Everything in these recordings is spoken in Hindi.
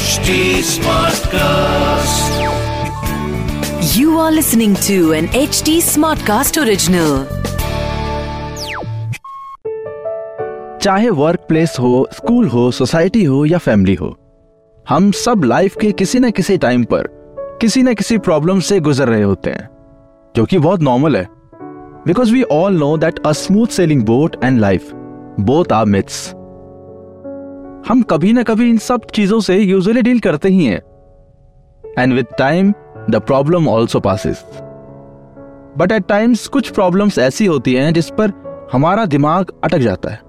HD Smartcast. You are listening to an HD Smartcast original. चाहे वर्क प्लेस हो स्कूल हो सोसाइटी हो या फैमिली हो हम सब लाइफ के किसी न किसी टाइम पर किसी न किसी प्रॉब्लम से गुजर रहे होते हैं जो कि बहुत नॉर्मल है because we all know that a smooth sailing boat and life both are myths हम कभी ना कभी इन सब चीज़ों से यूजुअली डील करते ही हैं। And with time the problem also passes but at times कुछ प्रॉब्लम्स ऐसी होती हैं जिस पर हमारा दिमाग अटक जाता है।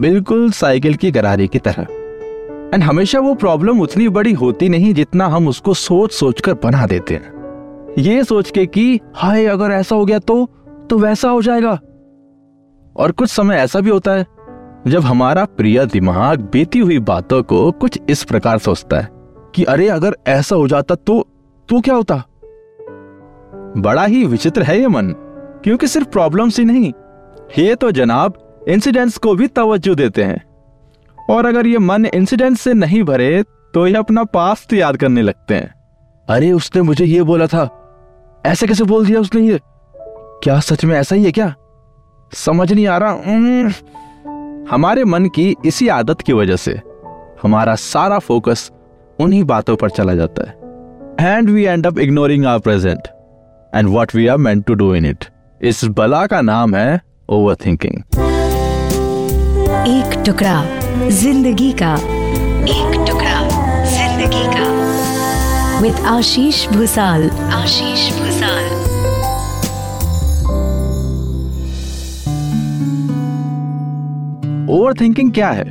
बिल्कुल साइकिल की गरारी की तरह। एंड हमेशा वो प्रॉब्लम उतनी बड़ी होती नहीं जितना हम उसको सोच सोच कर बना देते हैं। ये सोच के कि, हाय, अगर ऐसा हो गया तो तो वैसा हो जाएगा। और कुछ समय ऐसा भी होता है जब हमारा प्रिय दिमाग बीती हुई बातों को कुछ इस प्रकार सोचता है कि अरे, अगर ऐसा हो जाता तो तो क्या होता? बड़ा ही विचित्र है ये मन, क्योंकि सिर्फ़ प्रॉब्लम्स ही नहीं। ये तो जनाब इंसिडेंट्स को भी तवज्जो देते हैं। और अगर ये मन इंसिडेंट से नहीं भरे तो ये अपना पास्ट याद करने लगते हैं। अरे, उसने मुझे ये बोला था। ऐसे कैसे बोल दिया उसने ये? क्या सच में ऐसा ही है क्या? समझ नहीं आ रहा। हमारे मन की इसी आदत की वजह से हमारा सारा फोकस उन्हीं बातों पर चला जाता है। And we end up ignoring our present and what we are meant to do in it इस बला का नाम है ओवर थिंकिंग एक टुकड़ा ज़िंदगी का। एक टुकड़ा ज़िंदगी का। With Ashish Bhusal Ashish Bhusal over thinking क्या है?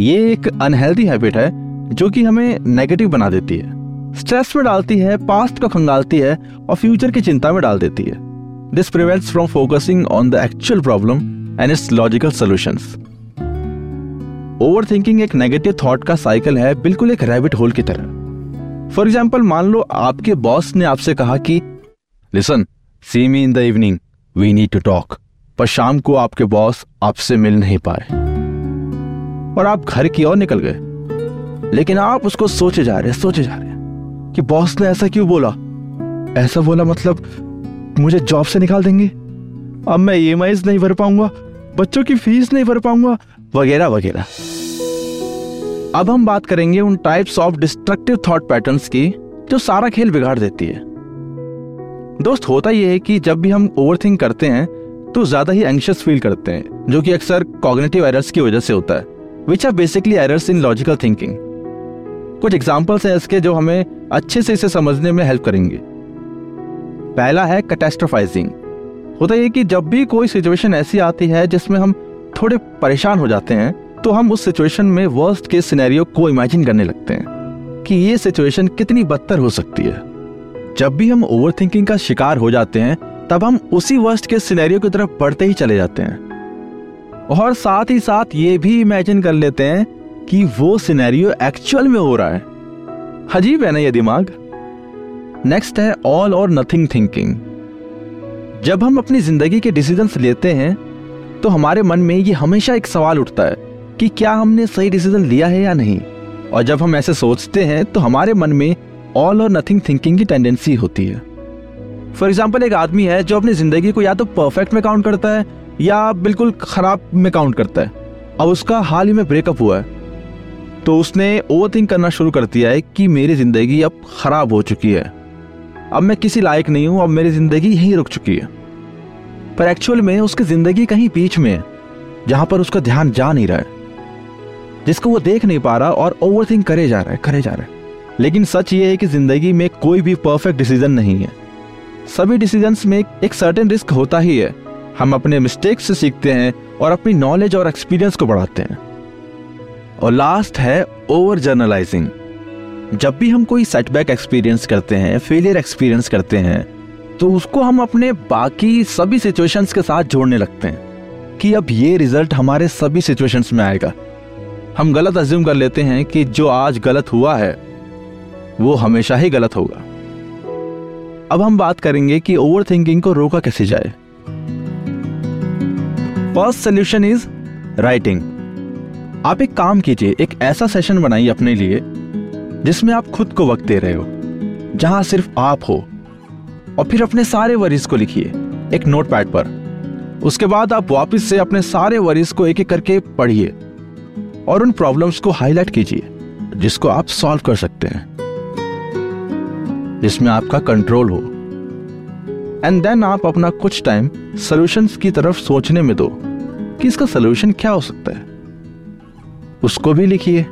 ये एक अनहेल्दी हैबिट है, जो कि हमें नेगेटिव बना देती है। स्ट्रेस में डालती है पास्ट को खंगालती है, और फ्यूचर की चिंता में डाल देती है। This prevents from focusing on the actual problem and its logical solutions over thinking एक नेगेटिव थॉट का साइकिल है, बिल्कुल एक रैबिट होल की तरह। फॉर एग्ज़ाम्पल मान लो आपके बॉस ने आपसे कहा कि listen see me in the evening we need to talk पर शाम को आपके बॉस आपसे मिल नहीं पाए। और आप घर की ओर निकल गए। लेकिन आप उसको सोचे जा रहे, सोचे जा रहे कि बॉस ने ऐसा क्यों बोला? ऐसा बोला मतलब मुझे जॉब से निकाल देंगे? अब मैं ई नहीं भर पाऊँगा, बच्चों की फ़ीस नहीं भर पाऊँगा, वगैरह वगैरह। अब हम बात करेंगे उन types of destructive thought patterns की, जो सारा खेल बिगाड़ देती है। दोस्त, होता यह है कि जब भी हम ओवरथिंक करते हैं तो ज़्यादा ही एंशियस फील करते हैं, जो कि अक्सर कॉग्निटिव एरर्स की वजह से होता है। Which are basically errors in logical thinking कुछ एग्जाम्पल्स हैं इसके जो हमें अच्छे से इसे समझने में हेल्प करेंगे। पहला है कैटेस्ट्रोफाइजिंग होता यह कि जब भी कोई सिचुएशन ऐसी आती है जिसमें हम थोड़े परेशान हो जाते हैं तो हम उस सिचुएशन में वर्स्ट के सिनेरियो को इमेजिन करने लगते हैं कि ये सिचुएशन कितनी बदतर हो सकती है। जब भी हम ओवर थिंकिंग का शिकार हो जाते हैं, तब हम उसी वर्स्ट के सिनेरियो की तरफ़ बढ़ते ही चले जाते हैं। और साथ ही साथ ये भी इमेजिन कर लेते हैं कि वो सिनेरियो एक्चुअल में हो रहा है। अजीब है ना ये दिमाग? नेक्स्ट है ऑल और नथिंग थिंकिंग जब हम अपनी ज़िंदगी के डिसीजंस लेते हैं तो हमारे मन में ये हमेशा एक सवाल उठता है कि क्या हमने सही डिसीज़न लिया है या नहीं? और जब हम ऐसे सोचते हैं तो हमारे मन में ऑल और नथिंग थिंकिंग की टेंडेंसी होती है। फॉर एग्ज़ाम्पल एक आदमी है जो अपनी ज़िंदगी को या तो परफेक्ट में काउंट करता है या बिल्कुल खराब में काउंट करता है। अब उसका हाल ही में ब्रेकअप हुआ है। तो उसने ओवर थिंक करना शुरू कर दिया है कि मेरी ज़िंदगी अब खराब हो चुकी है। अब मैं किसी लायक नहीं हूँ, अब मेरी ज़िंदगी यहीं रुक चुकी है। पर एक्चुअल में उसकी ज़िंदगी कहीं बीच में है, जहाँ पर उसका ध्यान जा नहीं रहा है। जिसको वो देख नहीं पा रहा और ओवर थिंक करे जा रहा है, करे जा रहा है। लेकिन सच ये है कि ज़िंदगी में कोई भी परफेक्ट डिसीज़न नहीं है। सभी डिसीजंस में एक सर्टेन रिस्क होता ही है। हम अपने मिस्टेक्स से सीखते हैं और अपनी नॉलेज और एक्सपीरियंस को बढ़ाते हैं। और लास्ट है ओवर जर्नलाइजिंग जब भी हम कोई सेटबैक एक्सपीरियंस करते हैं फेलियर एक्सपीरियंस करते हैं तो उसको हम अपने बाकी सभी सिचुएशंस के साथ जोड़ने लगते हैं कि अब ये रिज़ल्ट हमारे सभी सिचुएशंस में आएगा। हम गलत अज्यूम कर लेते हैं कि जो आज गलत हुआ है, वो हमेशा ही गलत होगा। अब हम बात करेंगे कि ओवर थिंकिंग को रोका कैसे जाए। फ़र्स्ट सोल्यूशन इज़ राइटिंग आप एक काम कीजिए, एक ऐसा सेशन बनाइए अपने लिए, जिसमें आप खुद को वक्त दे रहे हो, जहाँ सिर्फ़ आप हो, और फिर अपने सारे वरीज को लिखिए, एक नोट पैड पर। उसके बाद आप वापस से अपने सारे वरीज को एक एक करके पढ़िए, और उन प्रॉब्लम्स को हाईलाइट कीजिए, जिसको आप सॉल्व कर सकते हैं, जिसमें आपका कंट्रोल हो। एंड देन आप अपना कुछ टाइम सॉल्यूशंस की तरफ़ सोचने में दो कि इसका सोल्यूशन क्या हो सकता है। उसको भी लिखिए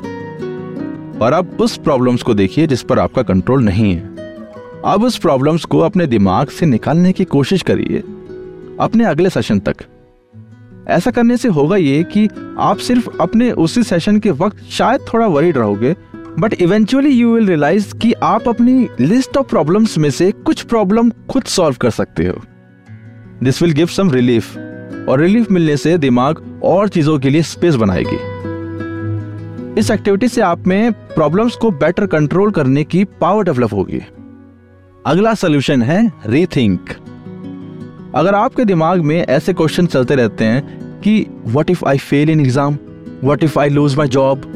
और अब उस प्रॉब्लम्स को देखिए जिस पर आपका कंट्रोल नहीं है। अब उस प्रॉब्लम्स को अपने दिमाग से निकालने की कोशिश करिए अपने अगले सेशन तक। ऐसा करने से होगा ये कि आप सिर्फ़ अपने उसी सेशन के वक्त शायद थोड़ा वरीड रहोगे but eventually you will realise कि आप अपनी लिस्ट ऑफ़ प्रॉब्लम्स में से कुछ प्रॉब्लम खुद सॉल्व कर सकते हो। This will give some relief और रिलीफ मिलने से दिमाग और चीज़ों के लिए स्पेस बनाएगी। इस एक्टिविटी से आप में प्रॉब्लम्स को बेटर कंट्रोल करने की पावर डेवलप होगी। अगला सोल्यूशन है रीथिंक अगर आपके दिमाग में ऐसे क्वेश्चन चलते रहते हैं कि what if I fail in exam what if I lose my job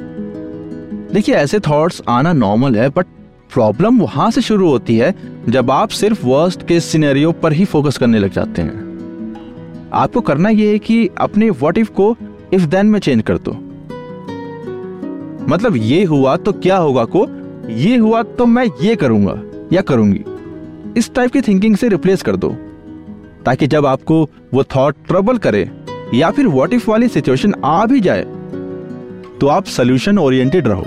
देखिए, ऐसे थॉट्स आना नॉर्मल है बट प्रॉब्लम वहाँ से शुरू होती है जब आप सिर्फ़ वर्स्ट के सिनेरियो पर ही फोकस करने लग जाते हैं। आपको करना यह है कि अपने व्हाट इफ़ को इफ़ देन में चेंज कर दो। मतलब ये हुआ तो क्या होगा को? ये हुआ तो मैं ये करूँगा या करूँगी। इस टाइप की थिंकिंग से रिप्लेस कर दो, ताकि जब आपको वो थॉट ट्रबल करे या फिर व्हाट इफ़ वाली सिचुएशन आ भी जाए तो आप सोल्यूशन ओरिएंटेड रहो।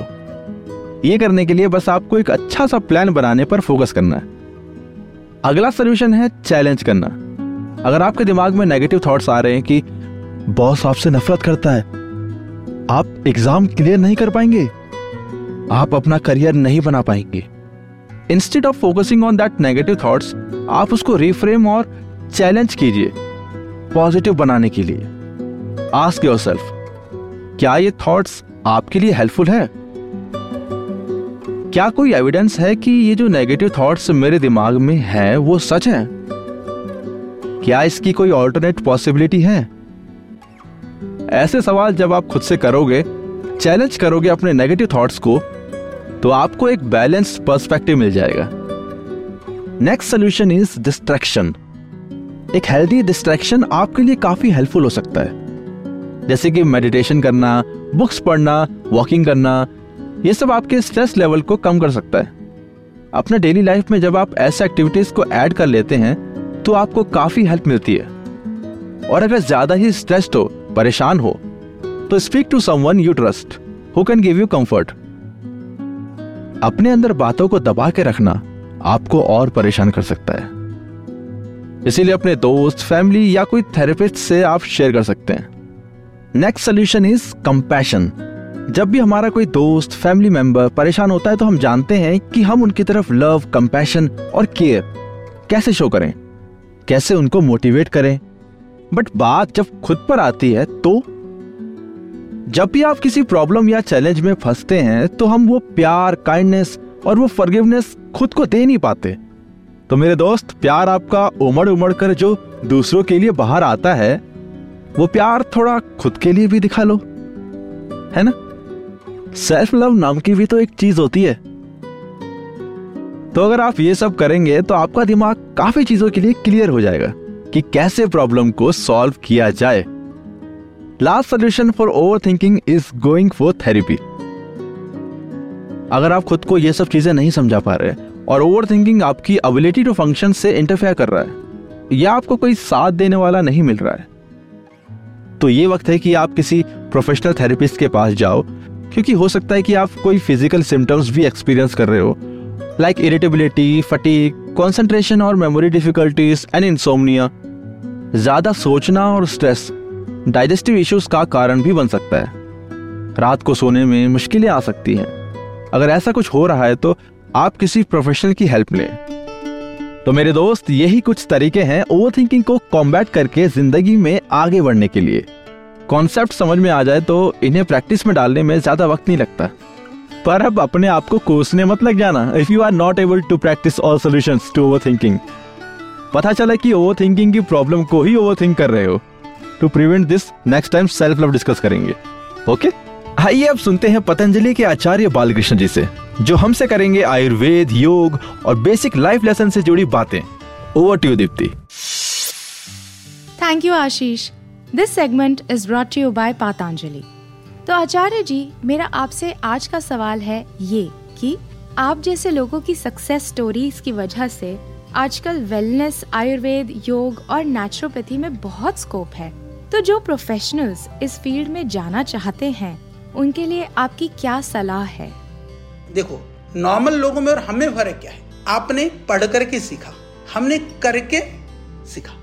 ये करने के लिए बस आपको एक अच्छा सा प्लान बनाने पर फोकस करना है। अगला सोल्यूशन है चैलेंज करना। अगर आपके दिमाग में नेगेटिव थॉट्स आ रहे हैं कि बॉस आपसे नफरत करता है, आप एग्ज़ाम क्लियर नहीं कर पाएँगे। आप अपना करियर नहीं बना पाएँगे। Instead of focusing on that negative thoughts आप उसको रिफ्रेम और चैलेंज कीजिए पॉजिटिव बनाने के लिए। आस्क योर सेल्फ क्या ये थॉट्स आपके लिए हेल्पफुल है? क्या कोई एविडेंस है कि ये जो नेगेटिव थॉट्स मेरे दिमाग में है, वो सच है? क्या इसकी कोई ऑल्टरनेट पॉसिबिलिटी है? ऐसे सवाल जब आप खुद से करोगे चैलेंज करोगे अपने नेगेटिव थॉट्स को तो आपको एक बैलेंस पर्सपेक्टिव मिल जाएगा। नेक्स्ट सोल्यूशन इज़ डिस्ट्रैक्शन एक हेल्दी डिस्ट्रैक्शन आपके लिए काफ़ी हेल्पफुल हो सकता है। जैसे कि मेडिटेशन करना बुक्स पढ़ना वॉकिंग करना ये सब आपके स्ट्रेस लेवल को कम कर सकता है। अपने डेली लाइफ में जब आप ऐसे एक्टिविटीज़ को ऐड कर लेते हैं तो आपको काफ़ी हेल्प मिलती है। और अगर ज़्यादा ही स्ट्रेस्ड हो, परेशान हो तो speak to someone you trust who can give you comfort अपने अंदर बातों को दबा के रखना आपको और परेशान कर सकता है। इसीलिए अपने दोस्त फैमिली या कोई थेरेपिस्ट से आप शेयर कर सकते हैं। नेक्स्ट सोल्यूशन इज़ कंपैशन जब भी हमारा कोई दोस्त फैमिली मेंबर परेशान होता है तो हम जानते हैं कि हम उनकी तरफ़ लव कंपैशन और केयर कैसे शो करें, कैसे उनको मोटिवेट करें। बट बात जब खुद पर आती है तो जब भी आप किसी प्रॉब्लम या चैलेंज में फंसते हैं तो हम वो प्यार काइंडनेस और वो फॉरगिवनेस खुद को दे नहीं पाते। तो मेरे दोस्त, प्यार आपका उमड़ उमड़ कर जो दूसरों के लिए बाहर आता है, वो प्यार थोड़ा खुद के लिए भी दिखा लो। है ना? सेल्फ लव नाम की भी तो एक चीज़ होती है। तो अगर आप ये सब करेंगे तो आपका दिमाग काफ़ी चीज़ों के लिए क्लियर हो जाएगा कि कैसे प्रॉब्लम को सॉल्व किया जाए। Last solution for over thinking is going for therapy. अगर आप खुद को ये सब चीज़ें नहीं समझा पा रहे और ओवर थिंकिंग आपकी एबिलिटी टू फ़ंक्शन से इंटरफेयर कर रहा है, या आपको कोई साथ देने वाला नहीं मिल रहा है तो ये वक्त है कि आप किसी प्रोफेशनल थेरेपिस्ट के पास जाओ क्योंकि हो सकता है कि आप कोई फ़िज़िकल सिम्टम्स भी एक्सपीरियंस कर रहे हो लाइक इरिटेबिलिटी फटीक कॉन्सेंट्रेशन और मेमोरी डिफिकल्टीज एंड इंसोमनिया ज़्यादा सोचना और स्ट्रेस डाइजेस्टिव इश्यूज़ का कारण भी बन सकता है। रात को सोने में मुश्किलें आ सकती हैं। अगर ऐसा कुछ हो रहा है तो आप किसी प्रोफेशनल की हेल्प लें। तो मेरे दोस्त, यही कुछ तरीके हैं ओवर को कॉम्बैट करके ज़िंदगी में आगे बढ़ने के लिए। कॉन्सेप्ट समझ में आ जाए तो इन्हें प्रैक्टिस में डालने में ज़्यादा वक्त नहीं लगता। पर अब अपने आप को कोसने मत लग जाना। If you are not able to practise all solution to over thinking पता चला कि ओवर थिंकिंग की प्रॉब्लम को ही ओवर थिंक कर रहे हो। To prevent this next time self love discuss करेंगे। ओके आइए अब सुनते हैं पतंजलि के आचार्य बालकृष्ण जी से, जो हमसे करेंगे आयुर्वेद, योग और बेसिक लाइफ लेसन से जुड़ी बातें। Over to Deepti thank you Ashish this segment is brought you by Patanjali तो आचार्य जी, मेरा आपसे आज का सवाल है ये कि आप जैसे लोगों की सक्सेस स्टोरीज की वजह से आजकल वेलनेस आयुर्वेद, योग और नेचुरोपैथी में बहुत स्कोप है। तो जो प्रोफेशनल्स इस फ़ील्ड में जाना चाहते हैं, उनके लिए आपकी क्या सलाह है? देखो नॉर्मल लोगों में और हमें फ़र्क क्या है? आपने पढ़ करके सीखा, हमने करके सीखा,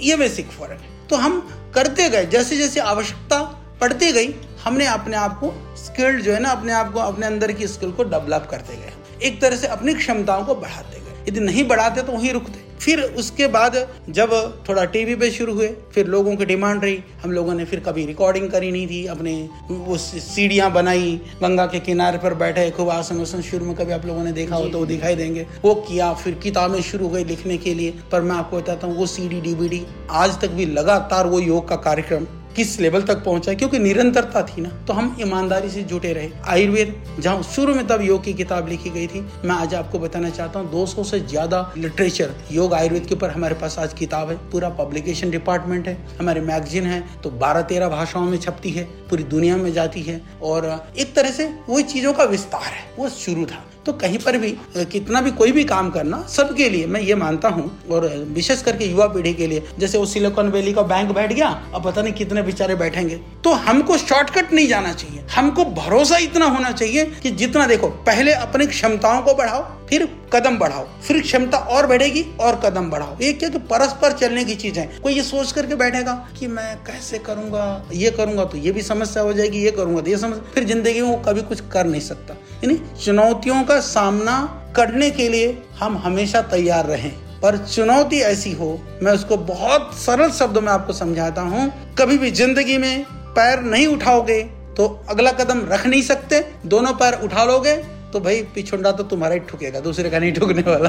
ये बेसिक फ़र्क है। तो हम करते गए, जैसे जैसे आवश्यकता पड़ती गई, हमने अपने आप को स्किल्ड जो है ना, अपने आप को, अपने अंदर की स्किल को डेवलप करते गए। एक तरह से अपनी क्षमताओं को बढ़ाते गए। यदि नहीं बढ़ाते तो वहीं रुकते। फिर उसके बाद जब थोड़ा टीवी पे शुरू हुए फिर लोगों की डिमांड रही। हम लोगों ने फिर कभी रिकॉर्डिंग करी नहीं थी अपने वो सीढ़ियाँ बनाई गंगा के किनारे पर बैठे खूब आसन वसन शुरू में कभी आप लोगों ने देखा हो तो वो दिखाई देंगे। वो किया फिर किताबें शुरू हुई लिखने के लिए। पर मैं आपको बताता हूँ वो सी डी आज तक भी लगातार वो योग का कार्यक्रम किस लेवल तक पहुँचा क्योंकि निरंतरता थी ना। तो हम ईमानदारी से जुटे रहे। आयुर्वेद, जहाँ शुरू में तब योग की किताब लिखी गई थी, मैं आज आपको बताना चाहता हूँ 200 से ज़्यादा लिटरेचर योग आयुर्वेद के ऊपर हमारे पास आज किताब है। पूरा पब्लिकेशन डिपार्टमेंट है, हमारे मैगजीन है तो बारह तेरह भाषाओं में छपती है, पूरी दुनिया में जाती है, और एक तरह से वही चीज़ों का विस्तार है, वो शुरू था। तो कहीं पर भी कितना भी कोई भी काम करना, सबके लिए, मैं ये मानता हूँ, और विशेष करके युवा पीढ़ी के लिए, जैसे वो सिलिकॉन वैली का बैंक बैठ गया, अब पता नहीं कितने बेचारे बैठेंगे। तो हमको शॉर्टकट नहीं जाना चाहिए। हमको भरोसा इतना होना चाहिए कि जितना, देखो, पहले अपनी क्षमताओं को बढ़ाओ फिर कदम बढ़ाओ, फिर क्षमता और बढ़ेगी और कदम बढ़ाओ। ये क्या तो परस्पर चलने की चीज़ है। कोई ये सोच करके बैठेगा कि मैं कैसे करूँगा, ये करूँगा तो ये भी समस्या हो जाएगी, ये करूँगा तो ये समस्या। फिर ज़िंदगी में वो कभी कुछ कर नहीं सकता। यानी चुनौतियों का सामना करने के लिए हम हमेशा तैयार रहें। पर चुनौती ऐसी हो, मैं उसको बहुत सरल शब्दों में आपको समझाता हूँ, कभी भी ज़िंदगी में पैर नहीं उठाओगे तो अगला कदम रख नहीं सकते, दोनों पैर उठा लोगे तो भाई पिछुंडा तो तुम्हारा ही ठुकेगा दूसरे का नहीं ठुकने वाला।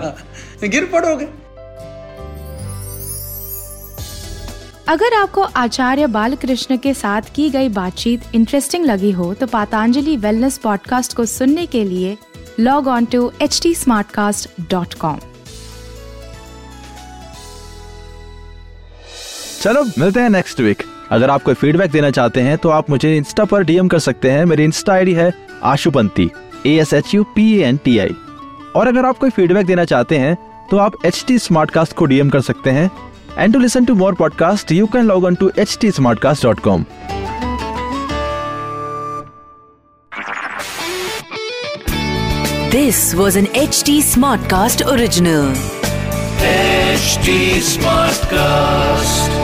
गिर पड़ोगे। अगर आपको आचार्य बालकृष्ण के साथ की गई बातचीत इंटरेस्टिंग लगी हो तो पातांजलि वेलनेस पॉडकास्ट को सुनने के लिए log on to H T चलो मिलते हैं नेक्स्ट वीक अगर आप कोई फीडबैक देना चाहते हैं तो आप मुझे इंस्टा पर डीएम कर सकते हैं। मेरी इंस्टा आईडी है Ashupanti A S H U P N T I और अगर आप कोई फीडबैक देना चाहते हैं तो आप एच टी स्मार्ट कास्ट को डीएम कर सकते हैं and to listen to more podcast you can log on to H T smart cast dot com this was This was an HT Smartcast original. HT Smartcast.